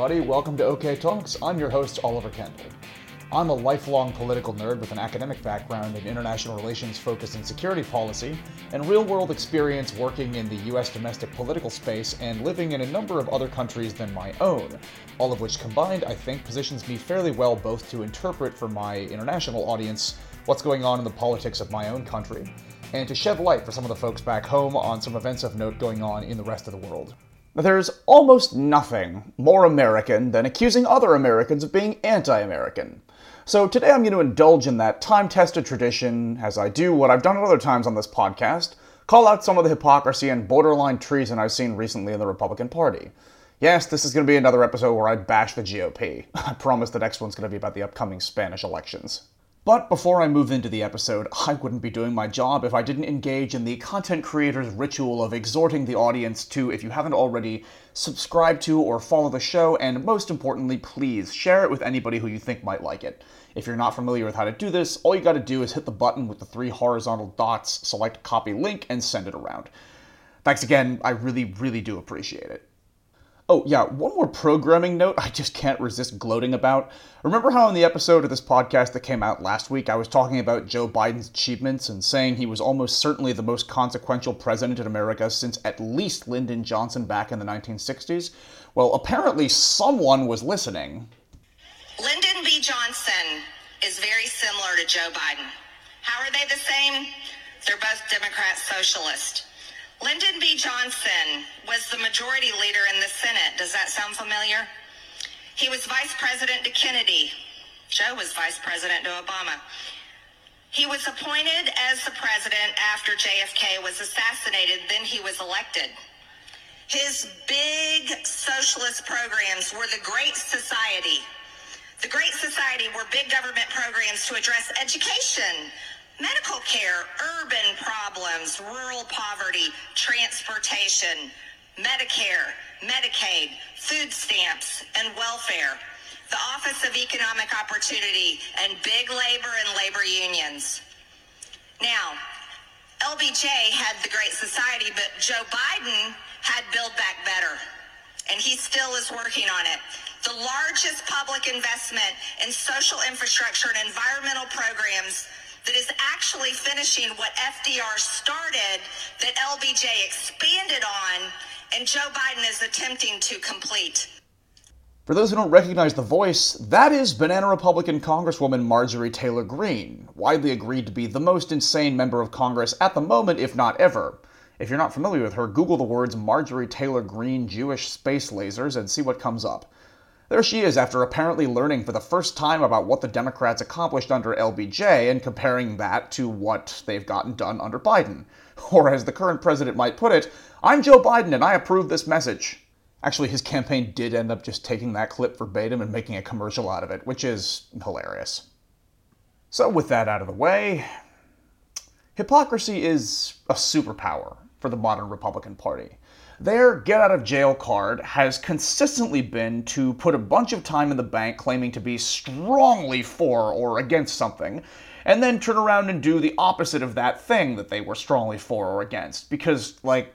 everybody. Welcome to OK Talks. I'm your host, Oliver Kendall. I'm a lifelong political nerd with an academic background in international relations focused in security policy and real world experience working in the US domestic political space and living in a number of other countries than my own, all of which combined, I think, positions me fairly well both to interpret for my international audience what's going on in the politics of my own country and to shed light for some of the folks back home on some events of note going on in the rest of the world. There's almost nothing more American than accusing other Americans of being anti American. So today I'm going to indulge in that time tested tradition, as I do what I've done at other times on this podcast call out some of the hypocrisy and borderline treason I've seen recently in the Republican Party. Yes, this is going to be another episode where I bash the GOP. I promise the next one's going to be about the upcoming Spanish elections. But before I move into the episode, I wouldn't be doing my job if I didn't engage in the content creator's ritual of exhorting the audience to, if you haven't already, subscribe to or follow the show, and most importantly, please share it with anybody who you think might like it. If you're not familiar with how to do this, all you gotta do is hit the button with the three horizontal dots, select copy link, and send it around. Thanks again, I really, really do appreciate it. Oh, yeah, one more programming note I just can't resist gloating about. Remember how in the episode of this podcast that came out last week, I was talking about Joe Biden's achievements and saying he was almost certainly the most consequential president in America since at least Lyndon Johnson back in the 1960s? Well, apparently someone was listening. Lyndon B. Johnson is very similar to Joe Biden. How are they the same? They're both Democrat socialist. Lyndon B. Johnson was the majority leader in the Senate. Does that sound familiar? He was vice president to Kennedy. Joe was vice president to Obama. He was appointed as the president after JFK was assassinated, then he was elected. His big socialist programs were the Great Society. The Great Society were big government programs to address education, medical care, urban problems, rural poverty, transportation, Medicare, Medicaid, food stamps, and welfare, the Office of Economic Opportunity, and big labor and labor unions. Now, LBJ had the Great Society, but Joe Biden had Build Back Better, and he still is working on it. The largest public investment in social infrastructure and environmental programs that is actually finishing what FDR started, that LBJ expanded on, and Joe Biden is attempting to complete. For those who don't recognize the voice, that is Banana Republican Congresswoman Marjorie Taylor Greene, widely agreed to be the most insane member of Congress at the moment, if not ever. If you're not familiar with her, Google the words Marjorie Taylor Greene Jewish space lasers and see what comes up. There she is after apparently learning for the first time about what the Democrats accomplished under LBJ and comparing that to what they've gotten done under Biden. Or as the current president might put it, I'm Joe Biden and I approve this message. Actually, his campaign did end up just taking that clip verbatim and making a commercial out of it, which is hilarious. So, with that out of the way, hypocrisy is a superpower for the modern Republican Party. Their get out of jail card has consistently been to put a bunch of time in the bank claiming to be strongly for or against something, and then turn around and do the opposite of that thing that they were strongly for or against. Because, like,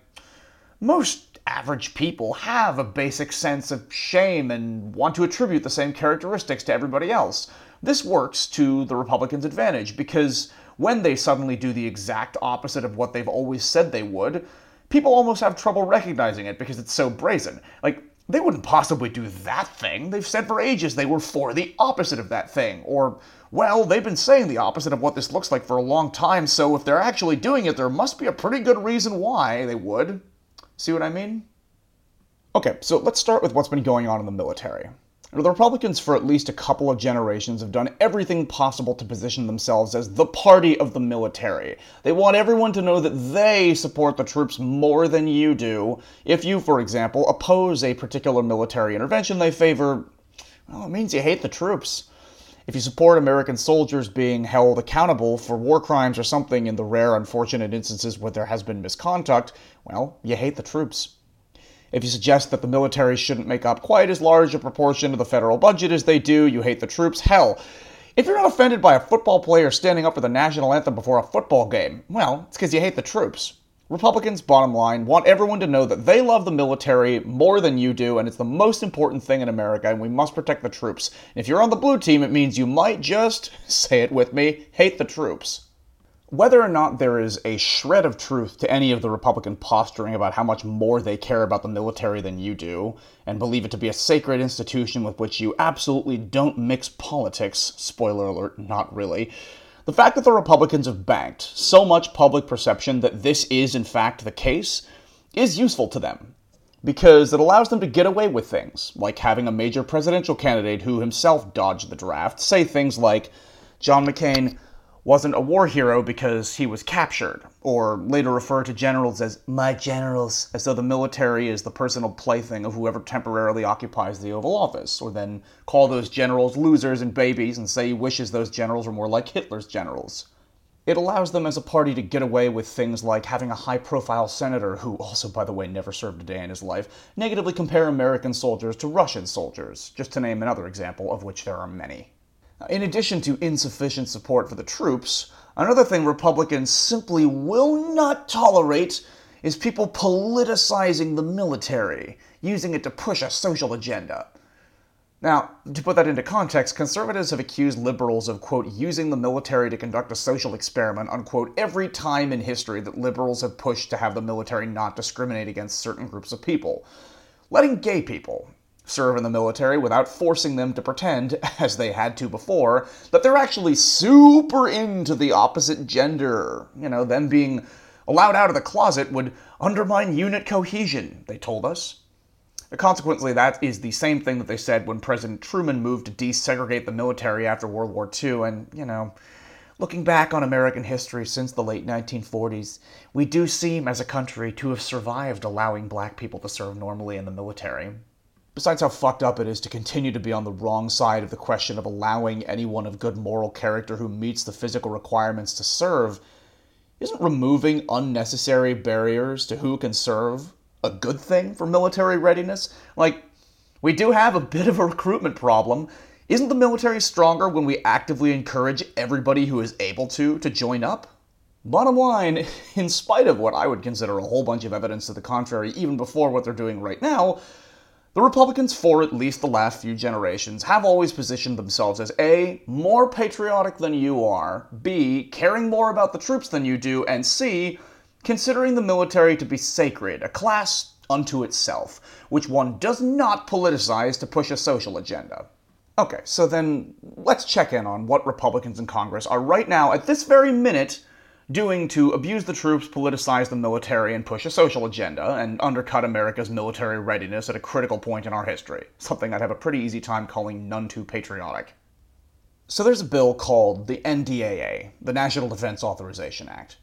most average people have a basic sense of shame and want to attribute the same characteristics to everybody else. This works to the Republicans' advantage because when they suddenly do the exact opposite of what they've always said they would, people almost have trouble recognizing it because it's so brazen. Like, they wouldn't possibly do that thing. They've said for ages they were for the opposite of that thing. Or, well, they've been saying the opposite of what this looks like for a long time, so if they're actually doing it, there must be a pretty good reason why they would. See what I mean? Okay, so let's start with what's been going on in the military. The Republicans, for at least a couple of generations, have done everything possible to position themselves as the party of the military. They want everyone to know that they support the troops more than you do. If you, for example, oppose a particular military intervention they favor, well, it means you hate the troops. If you support American soldiers being held accountable for war crimes or something in the rare, unfortunate instances where there has been misconduct, well, you hate the troops. If you suggest that the military shouldn't make up quite as large a proportion of the federal budget as they do, you hate the troops. Hell, if you're not offended by a football player standing up for the national anthem before a football game, well, it's because you hate the troops. Republicans, bottom line, want everyone to know that they love the military more than you do, and it's the most important thing in America, and we must protect the troops. If you're on the blue team, it means you might just, say it with me, hate the troops. Whether or not there is a shred of truth to any of the Republican posturing about how much more they care about the military than you do, and believe it to be a sacred institution with which you absolutely don't mix politics, spoiler alert, not really, the fact that the Republicans have banked so much public perception that this is, in fact, the case is useful to them because it allows them to get away with things, like having a major presidential candidate who himself dodged the draft say things like, John McCain wasn't a war hero because he was captured, or later refer to generals as my generals, as though the military is the personal plaything of whoever temporarily occupies the Oval Office, or then call those generals losers and babies and say he wishes those generals were more like Hitler's generals. It allows them as a party to get away with things like having a high profile senator, who also, by the way, never served a day in his life, negatively compare American soldiers to Russian soldiers, just to name another example, of which there are many. In addition to insufficient support for the troops, another thing Republicans simply will not tolerate is people politicizing the military, using it to push a social agenda. Now, to put that into context, conservatives have accused liberals of, quote, using the military to conduct a social experiment, unquote, every time in history that liberals have pushed to have the military not discriminate against certain groups of people. Letting gay people, serve in the military without forcing them to pretend, as they had to before, that they're actually super into the opposite gender. You know, them being allowed out of the closet would undermine unit cohesion, they told us. Consequently, that is the same thing that they said when President Truman moved to desegregate the military after World War II, and, you know, Looking back on American history since the late 1940s, we do seem as a country to have survived allowing black people to serve normally in the military. Besides how fucked up it is to continue to be on the wrong side of the question of allowing anyone of good moral character who meets the physical requirements to serve, isn't removing unnecessary barriers to who can serve a good thing for military readiness? Like, we do have a bit of a recruitment problem. Isn't the military stronger when we actively encourage everybody who is able to to join up? Bottom line, in spite of what I would consider a whole bunch of evidence to the contrary, even before what they're doing right now, the Republicans, for at least the last few generations, have always positioned themselves as A, more patriotic than you are, B, caring more about the troops than you do, and C, considering the military to be sacred, a class unto itself, which one does not politicize to push a social agenda. Okay, so then let's check in on what Republicans in Congress are right now, at this very minute, doing to abuse the troops, politicize the military, and push a social agenda, and undercut America's military readiness at a critical point in our history. Something I'd have a pretty easy time calling none too patriotic. So there's a bill called the NDAA, the National Defense Authorization Act.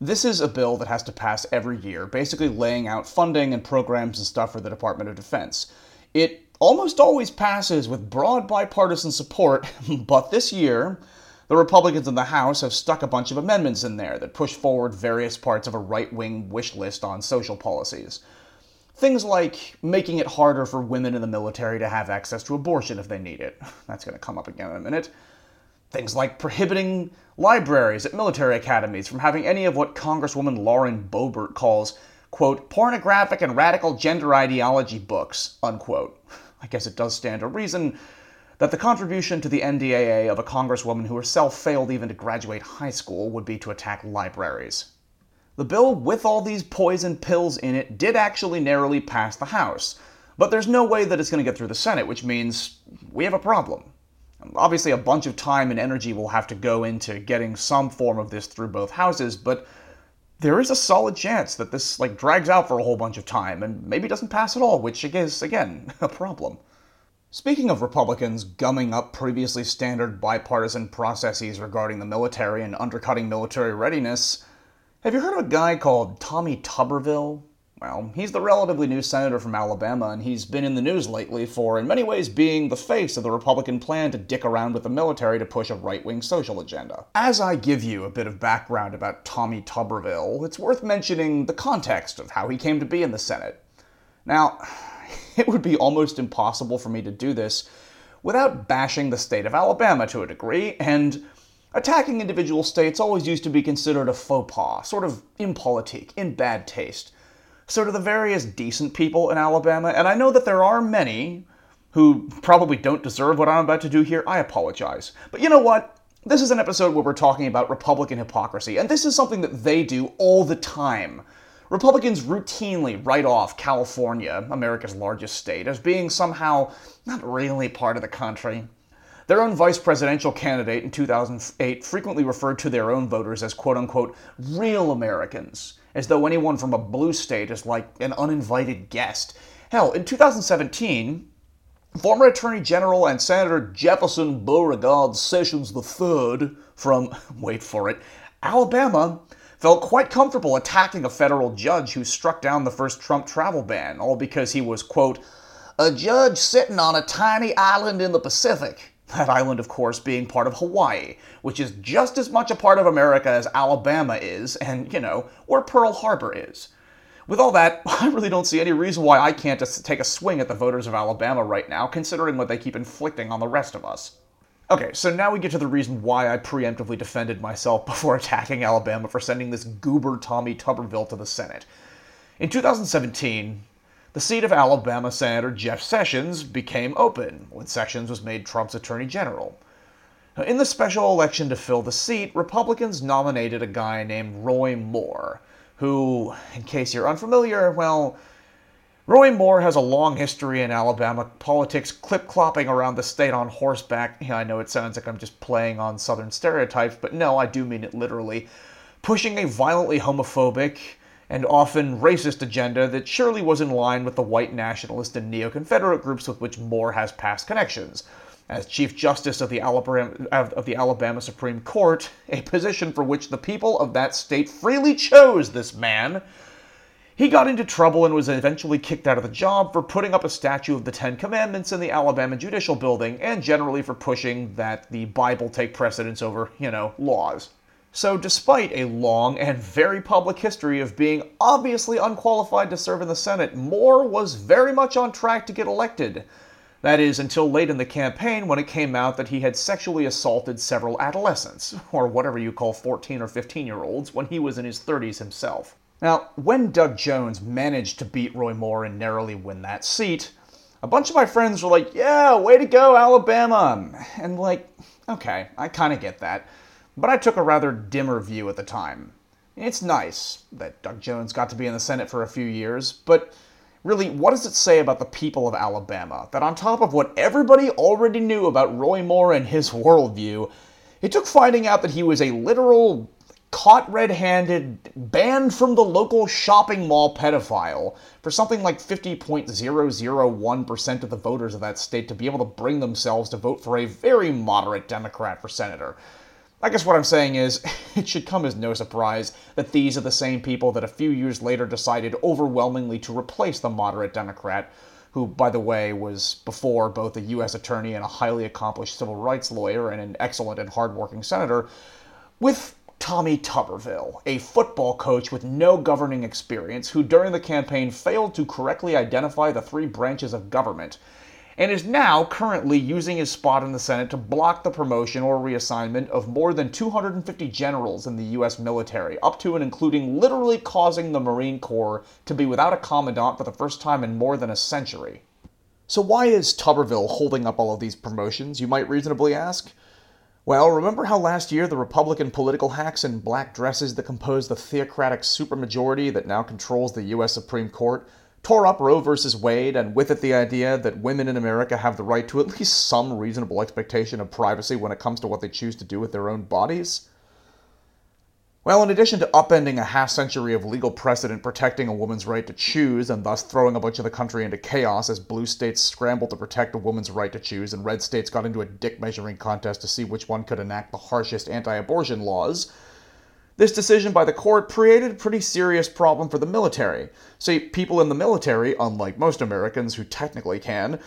This is a bill that has to pass every year, basically laying out funding and programs and stuff for the Department of Defense. It almost always passes with broad bipartisan support, but this year, the Republicans in the House have stuck a bunch of amendments in there that push forward various parts of a right wing wish list on social policies. Things like making it harder for women in the military to have access to abortion if they need it. That's going to come up again in a minute. Things like prohibiting libraries at military academies from having any of what Congresswoman Lauren Boebert calls, quote, pornographic and radical gender ideology books, unquote. I guess it does stand to reason that the contribution to the NDAA of a congresswoman who herself failed even to graduate high school would be to attack libraries. The bill, with all these poison pills in it, did actually narrowly pass the House, but there's no way that it's going to get through the Senate, which means we have a problem. Obviously, a bunch of time and energy will have to go into getting some form of this through both houses, but there is a solid chance that this like drags out for a whole bunch of time and maybe doesn't pass at all, which is again a problem. Speaking of Republicans gumming up previously standard bipartisan processes regarding the military and undercutting military readiness, have you heard of a guy called Tommy Tuberville? Well, he's the relatively new senator from Alabama, and he's been in the news lately for, in many ways, being the face of the Republican plan to dick around with the military to push a right wing social agenda. As I give you a bit of background about Tommy Tuberville, it's worth mentioning the context of how he came to be in the Senate. Now, it would be almost impossible for me to do this without bashing the state of Alabama to a degree, and Attacking individual states always used to be considered a faux pas, sort of impolitique, in bad taste. So, to the various decent people in Alabama, and I know that there are many who probably don't deserve what I'm about to do here, I apologize. But you know what? This is an episode where we're talking about Republican hypocrisy, and this is something that they do all the time. Republicans routinely write off California, America's largest state, as being somehow not really part of the country. Their own vice presidential candidate in 2008 frequently referred to their own voters as quote unquote real Americans, as though anyone from a blue state is like an uninvited guest. Hell, in 2017, former Attorney General and Senator Jefferson Beauregard Sessions III from, wait for it, Alabama felt quite comfortable attacking a federal judge who struck down the first Trump travel ban, all because he was, quote, a judge sitting on a tiny island in the Pacific. That island, of course, being part of Hawaii, which is just as much a part of America as Alabama is, and, you know, where Pearl Harbor is. With all that, I really don't see any reason why I can't just take a swing at the voters of Alabama right now, considering what they keep inflicting on the rest of us. Okay, so now we get to the reason why I preemptively defended myself before attacking Alabama for sending this goober Tommy Tuberville to the Senate. In 2017, the seat of Alabama Senator Jeff Sessions became open when Sessions was made Trump's Attorney General. In the special election to fill the seat, Republicans nominated a guy named Roy Moore, who, in case you're unfamiliar, well, Roy Moore has a long history in Alabama politics, clip clopping around the state on horseback. Yeah, I know it sounds like I'm just playing on Southern stereotypes, but no, I do mean it literally. Pushing a violently homophobic, and often racist agenda that surely was in line with the white nationalist and neo Confederate groups with which Moore has past connections. As Chief Justice of the, Alabama, of the Alabama Supreme Court, a position for which the people of that state freely chose this man, he got into trouble and was eventually kicked out of the job for putting up a statue of the Ten Commandments in the Alabama Judicial Building and generally for pushing that the Bible take precedence over, you know, laws. So, despite a long and very public history of being obviously unqualified to serve in the Senate, Moore was very much on track to get elected. That is, until late in the campaign when it came out that he had sexually assaulted several adolescents, or whatever you call 14 or 15 year olds, when he was in his 30s himself. Now, when Doug Jones managed to beat Roy Moore and narrowly win that seat, a bunch of my friends were like, yeah, way to go, Alabama. And like, okay, I kind of get that but I took a rather dimmer view at the time. It's nice that Doug Jones got to be in the Senate for a few years, but really, what does it say about the people of Alabama that on top of what everybody already knew about Roy Moore and his worldview, it took finding out that he was a literal caught red handed, banned from the local shopping mall pedophile for something like 50.001% of the voters of that state to be able to bring themselves to vote for a very moderate Democrat for senator. I guess what I'm saying is, it should come as no surprise that these are the same people that a few years later decided overwhelmingly to replace the moderate Democrat, who, by the way, was before both a U.S. attorney and a highly accomplished civil rights lawyer and an excellent and hardworking senator, with Tommy Tuberville, a football coach with no governing experience, who during the campaign failed to correctly identify the three branches of government and is now currently using his spot in the Senate to block the promotion or reassignment of more than 250 generals in the U.S. military, up to and including literally causing the Marine Corps to be without a commandant for the first time in more than a century. So, why is Tuberville holding up all of these promotions, you might reasonably ask? Well, remember how last year the Republican political hacks in black dresses that compose the theocratic supermajority that now controls the U.S. Supreme Court tore up Roe versus Wade, and with it the idea that women in America have the right to at least some reasonable expectation of privacy when it comes to what they choose to do with their own bodies? Well, in addition to upending a half century of legal precedent protecting a woman's right to choose and thus throwing a bunch of the country into chaos as blue states scrambled to protect a woman's right to choose and red states got into a dick measuring contest to see which one could enact the harshest anti abortion laws, this decision by the court created a pretty serious problem for the military. See, people in the military, unlike most Americans who technically can,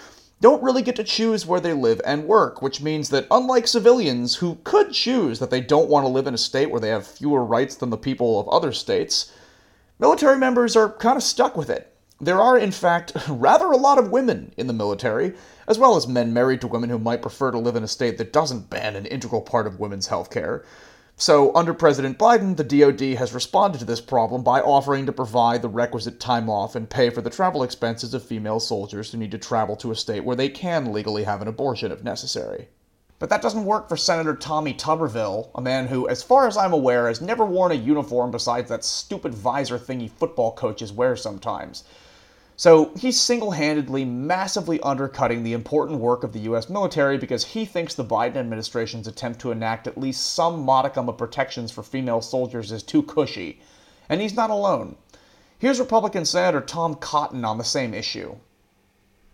don't really get to choose where they live and work, which means that unlike civilians who could choose that they don't want to live in a state where they have fewer rights than the people of other states, military members are kind of stuck with it. There are, in fact, rather a lot of women in the military, as well as men married to women who might prefer to live in a state that doesn't ban an integral part of women's health care. So, under President Biden, the DoD has responded to this problem by offering to provide the requisite time off and pay for the travel expenses of female soldiers who need to travel to a state where they can legally have an abortion if necessary. But that doesn't work for Senator Tommy Tuberville, a man who, as far as I'm aware, has never worn a uniform besides that stupid visor thingy football coaches wear sometimes. So he's single handedly massively undercutting the important work of the US military because he thinks the Biden administration's attempt to enact at least some modicum of protections for female soldiers is too cushy. And he's not alone. Here's Republican Senator Tom Cotton on the same issue.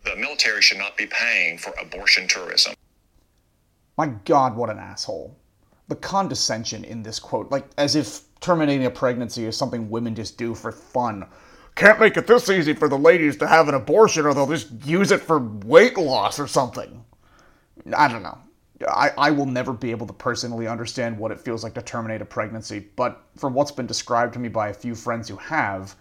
The military should not be paying for abortion tourism. My God, what an asshole. The condescension in this quote, like as if terminating a pregnancy is something women just do for fun can't make it this easy for the ladies to have an abortion or they'll just use it for weight loss or something. I don't know. I, I will never be able to personally understand what it feels like to terminate a pregnancy, but from what's been described to me by a few friends who have,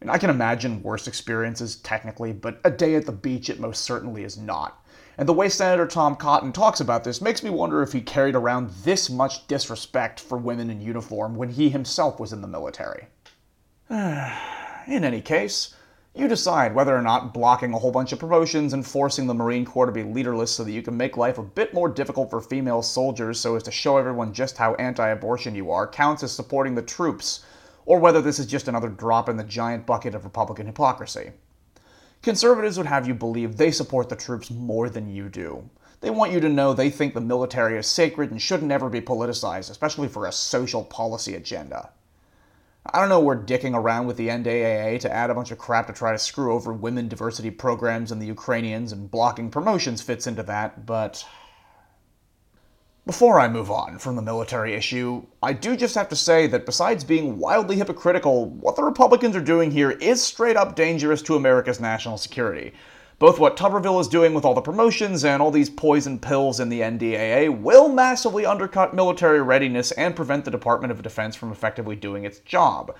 and I can imagine worse experiences technically, but a day at the beach it most certainly is not. And the way Senator Tom Cotton talks about this makes me wonder if he carried around this much disrespect for women in uniform when he himself was in the military. In any case, you decide whether or not blocking a whole bunch of promotions and forcing the Marine Corps to be leaderless so that you can make life a bit more difficult for female soldiers so as to show everyone just how anti abortion you are counts as supporting the troops, or whether this is just another drop in the giant bucket of Republican hypocrisy. Conservatives would have you believe they support the troops more than you do. They want you to know they think the military is sacred and shouldn't ever be politicized, especially for a social policy agenda. I don't know where dicking around with the NDAA to add a bunch of crap to try to screw over women diversity programs and the Ukrainians and blocking promotions fits into that, but. Before I move on from the military issue, I do just have to say that besides being wildly hypocritical, what the Republicans are doing here is straight up dangerous to America's national security. Both what Tuberville is doing with all the promotions and all these poison pills in the NDAA will massively undercut military readiness and prevent the Department of Defense from effectively doing its job.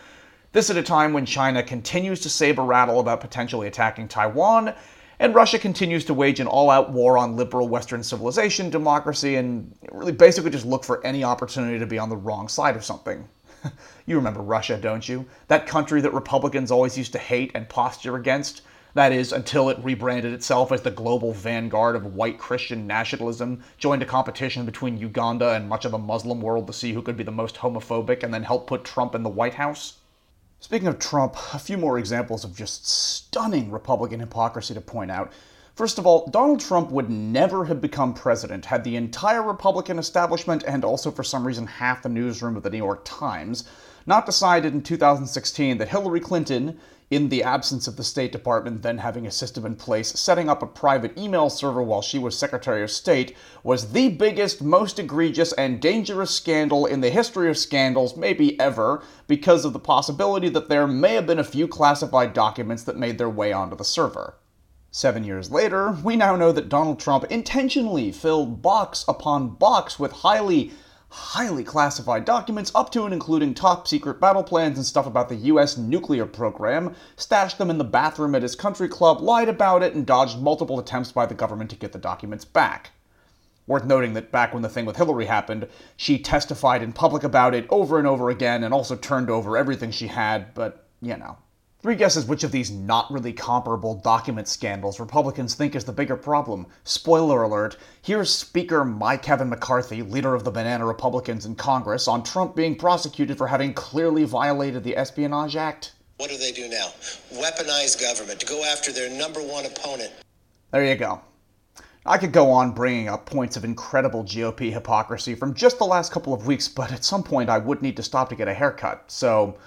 This at a time when China continues to saber rattle about potentially attacking Taiwan, and Russia continues to wage an all out war on liberal Western civilization, democracy, and really basically just look for any opportunity to be on the wrong side of something. you remember Russia, don't you? That country that Republicans always used to hate and posture against? That is, until it rebranded itself as the global vanguard of white Christian nationalism, joined a competition between Uganda and much of the Muslim world to see who could be the most homophobic, and then help put Trump in the White House. Speaking of Trump, a few more examples of just stunning Republican hypocrisy to point out. First of all, Donald Trump would never have become president had the entire Republican establishment, and also for some reason half the newsroom of the New York Times, not decided in 2016 that Hillary Clinton, in the absence of the State Department then having a system in place, setting up a private email server while she was Secretary of State, was the biggest, most egregious, and dangerous scandal in the history of scandals, maybe ever, because of the possibility that there may have been a few classified documents that made their way onto the server. Seven years later, we now know that Donald Trump intentionally filled box upon box with highly highly classified documents up to and including top secret battle plans and stuff about the US nuclear program, stashed them in the bathroom at his country club, lied about it, and dodged multiple attempts by the government to get the documents back. Worth noting that back when the thing with Hillary happened, she testified in public about it over and over again and also turned over everything she had, but, you know. Three guesses which of these not really comparable document scandals Republicans think is the bigger problem. Spoiler alert, here's Speaker My Kevin McCarthy, leader of the Banana Republicans in Congress, on Trump being prosecuted for having clearly violated the Espionage Act. What do they do now? Weaponize government to go after their number one opponent. There you go. I could go on bringing up points of incredible GOP hypocrisy from just the last couple of weeks, but at some point I would need to stop to get a haircut, so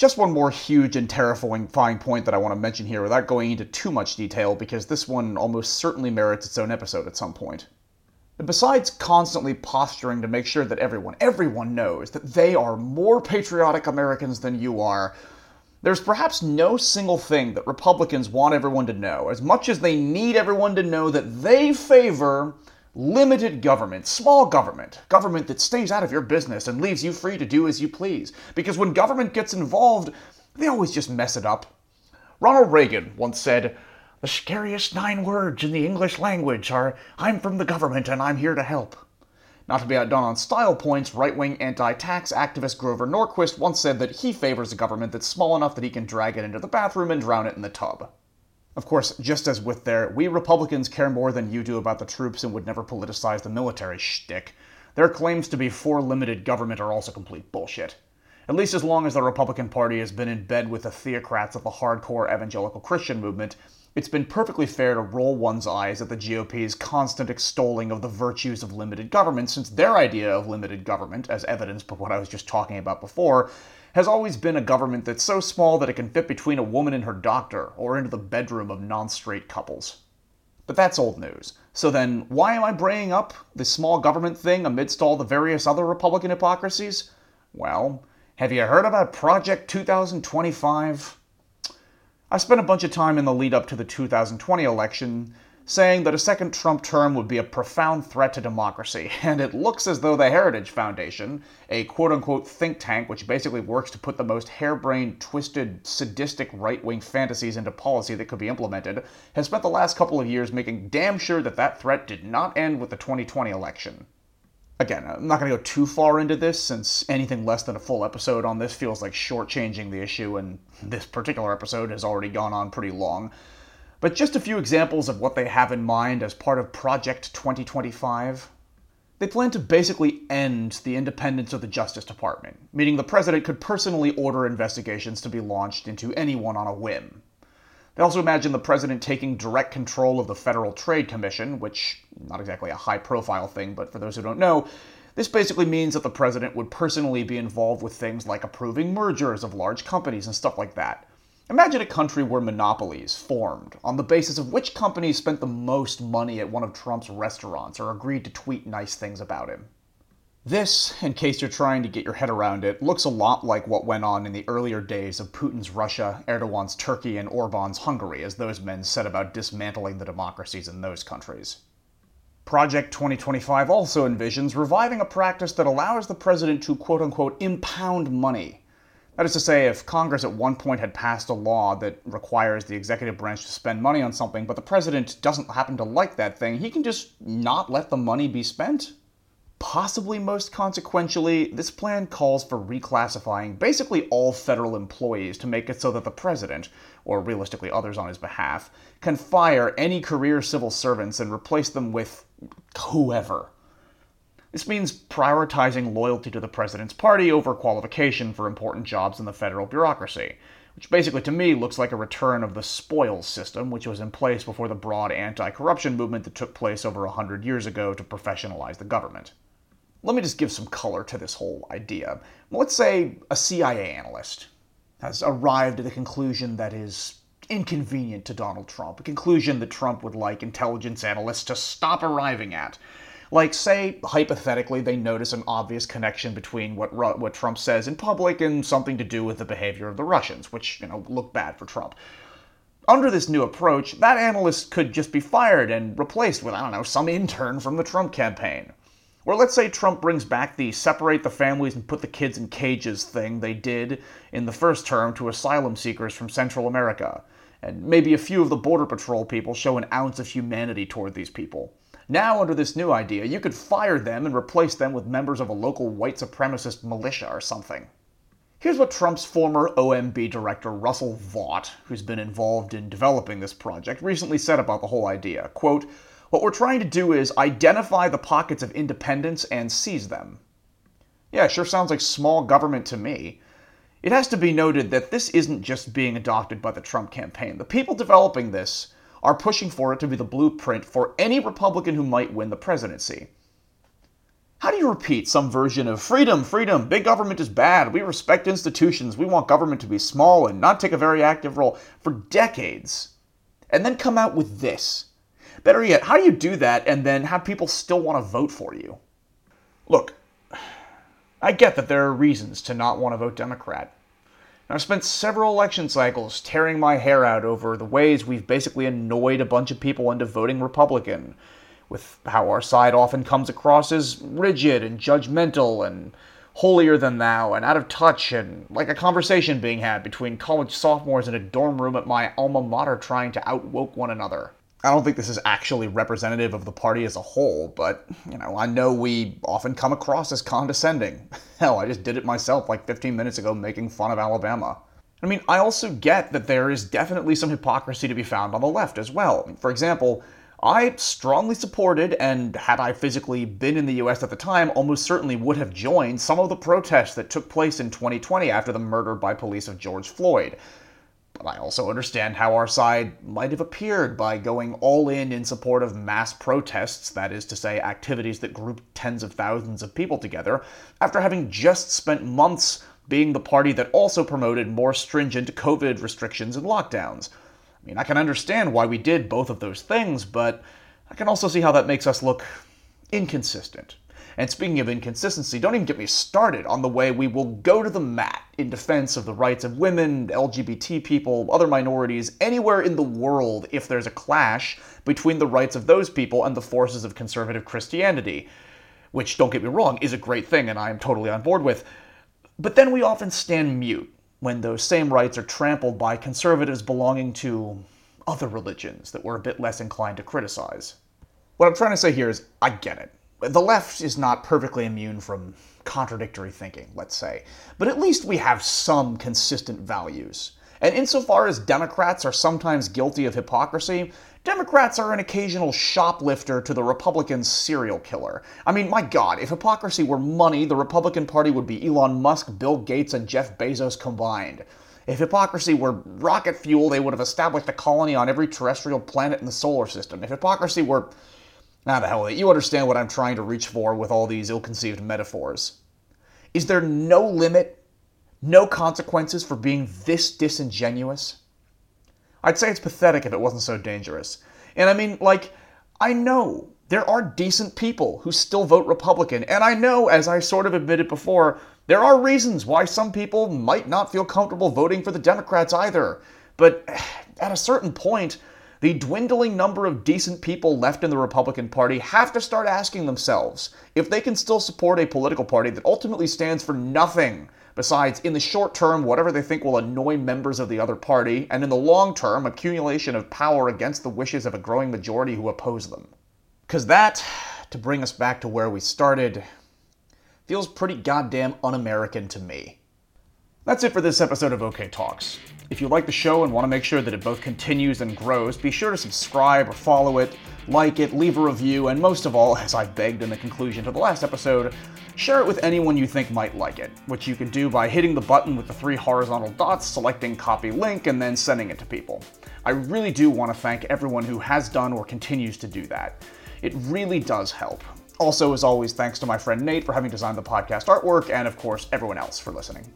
just one more huge and terrifying point that I want to mention here without going into too much detail because this one almost certainly merits its own episode at some point. Besides constantly posturing to make sure that everyone, everyone knows that they are more patriotic Americans than you are, there's perhaps no single thing that Republicans want everyone to know, as much as they need everyone to know that they favor limited government, small government, government that stays out of your business and leaves you free to do as you please. Because when government gets involved, they always just mess it up. Ronald Reagan once said, The scariest nine words in the English language are, I'm from the government and I'm here to help. Not to be outdone on style points, right wing anti tax activist Grover Norquist once said that he favors a government that's small enough that he can drag it into the bathroom and drown it in the tub. Of course, just as with their we Republicans care more than you do about the troops and would never politicize the military shtick, their claims to be for limited government are also complete bullshit. At least as long as the Republican Party has been in bed with the theocrats of the hardcore evangelical Christian movement, it's been perfectly fair to roll one's eyes at the GOP's constant extolling of the virtues of limited government, since their idea of limited government, as evidenced by what I was just talking about before, has always been a government that's so small that it can fit between a woman and her doctor, or into the bedroom of non straight couples. But that's old news. So then, why am I bringing up the small government thing amidst all the various other Republican hypocrisies? Well, have you heard about Project 2025? I spent a bunch of time in the lead up to the 2020 election saying that a second Trump term would be a profound threat to democracy, and it looks as though the Heritage Foundation, a quote unquote think tank which basically works to put the most harebrained, twisted, sadistic right wing fantasies into policy that could be implemented, has spent the last couple of years making damn sure that that threat did not end with the 2020 election. Again, I'm not going to go too far into this since anything less than a full episode on this feels like shortchanging the issue, and this particular episode has already gone on pretty long. But just a few examples of what they have in mind as part of Project 2025. They plan to basically end the independence of the Justice Department, meaning the president could personally order investigations to be launched into anyone on a whim. They also imagine the president taking direct control of the Federal Trade Commission, which, not exactly a high profile thing, but for those who don't know, this basically means that the president would personally be involved with things like approving mergers of large companies and stuff like that. Imagine a country where monopolies formed on the basis of which companies spent the most money at one of Trump's restaurants or agreed to tweet nice things about him. This, in case you're trying to get your head around it, looks a lot like what went on in the earlier days of Putin's Russia, Erdogan's Turkey, and Orban's Hungary as those men set about dismantling the democracies in those countries. Project 2025 also envisions reviving a practice that allows the president to quote unquote impound money. That is to say, if Congress at one point had passed a law that requires the executive branch to spend money on something, but the president doesn't happen to like that thing, he can just not let the money be spent? Possibly most consequentially, this plan calls for reclassifying basically all federal employees to make it so that the president, or realistically others on his behalf, can fire any career civil servants and replace them with whoever. This means prioritizing loyalty to the president's party over qualification for important jobs in the federal bureaucracy, which basically to me looks like a return of the spoils system, which was in place before the broad anti corruption movement that took place over a hundred years ago to professionalize the government. Let me just give some color to this whole idea. Let's say a CIA analyst has arrived at a conclusion that is inconvenient to Donald Trump, a conclusion that Trump would like intelligence analysts to stop arriving at. Like, say, hypothetically, they notice an obvious connection between what what Trump says in public and something to do with the behavior of the Russians, which you know look bad for Trump. Under this new approach, that analyst could just be fired and replaced with I don't know some intern from the Trump campaign. Or let's say Trump brings back the separate the families and put the kids in cages thing they did in the first term to asylum seekers from Central America. And maybe a few of the Border Patrol people show an ounce of humanity toward these people. Now, under this new idea, you could fire them and replace them with members of a local white supremacist militia or something. Here's what Trump's former OMB director, Russell Vought, who's been involved in developing this project, recently said about the whole idea. Quote, what we're trying to do is identify the pockets of independence and seize them. Yeah, sure sounds like small government to me. It has to be noted that this isn't just being adopted by the Trump campaign. The people developing this are pushing for it to be the blueprint for any Republican who might win the presidency. How do you repeat some version of freedom, freedom, big government is bad, we respect institutions, we want government to be small and not take a very active role for decades, and then come out with this? Better yet, how do you do that and then have people still want to vote for you? Look, I get that there are reasons to not want to vote Democrat. I've spent several election cycles tearing my hair out over the ways we've basically annoyed a bunch of people into voting Republican, with how our side often comes across as rigid and judgmental and holier than thou and out of touch and like a conversation being had between college sophomores in a dorm room at my alma mater trying to outwoke one another. I don't think this is actually representative of the party as a whole, but, you know, I know we often come across as condescending. Hell, I just did it myself like 15 minutes ago making fun of Alabama. I mean, I also get that there is definitely some hypocrisy to be found on the left as well. For example, I strongly supported, and had I physically been in the US at the time, almost certainly would have joined some of the protests that took place in 2020 after the murder by police of George Floyd. But I also understand how our side might have appeared by going all in in support of mass protests, that is to say, activities that group tens of thousands of people together, after having just spent months being the party that also promoted more stringent COVID restrictions and lockdowns. I mean, I can understand why we did both of those things, but I can also see how that makes us look inconsistent. And speaking of inconsistency, don't even get me started on the way we will go to the mat in defense of the rights of women, LGBT people, other minorities, anywhere in the world if there's a clash between the rights of those people and the forces of conservative Christianity. Which, don't get me wrong, is a great thing and I am totally on board with. But then we often stand mute when those same rights are trampled by conservatives belonging to other religions that we're a bit less inclined to criticize. What I'm trying to say here is I get it the left is not perfectly immune from contradictory thinking, let's say, but at least we have some consistent values. And insofar as Democrats are sometimes guilty of hypocrisy, Democrats are an occasional shoplifter to the Republican serial killer. I mean, my God, if hypocrisy were money, the Republican Party would be Elon Musk, Bill Gates, and Jeff Bezos combined. If hypocrisy were rocket fuel, they would have established a colony on every terrestrial planet in the solar system. If hypocrisy were now, the hell with it. You understand what I'm trying to reach for with all these ill conceived metaphors. Is there no limit, no consequences for being this disingenuous? I'd say it's pathetic if it wasn't so dangerous. And I mean, like, I know there are decent people who still vote Republican, and I know, as I sort of admitted before, there are reasons why some people might not feel comfortable voting for the Democrats either. But at a certain point, the dwindling number of decent people left in the Republican Party have to start asking themselves if they can still support a political party that ultimately stands for nothing besides, in the short term, whatever they think will annoy members of the other party, and in the long term, accumulation of power against the wishes of a growing majority who oppose them. Because that, to bring us back to where we started, feels pretty goddamn un American to me. That's it for this episode of OK Talks. If you like the show and want to make sure that it both continues and grows, be sure to subscribe or follow it, like it, leave a review, and most of all, as I begged in the conclusion to the last episode, share it with anyone you think might like it, which you can do by hitting the button with the three horizontal dots, selecting copy link, and then sending it to people. I really do want to thank everyone who has done or continues to do that. It really does help. Also, as always, thanks to my friend Nate for having designed the podcast artwork, and of course, everyone else for listening.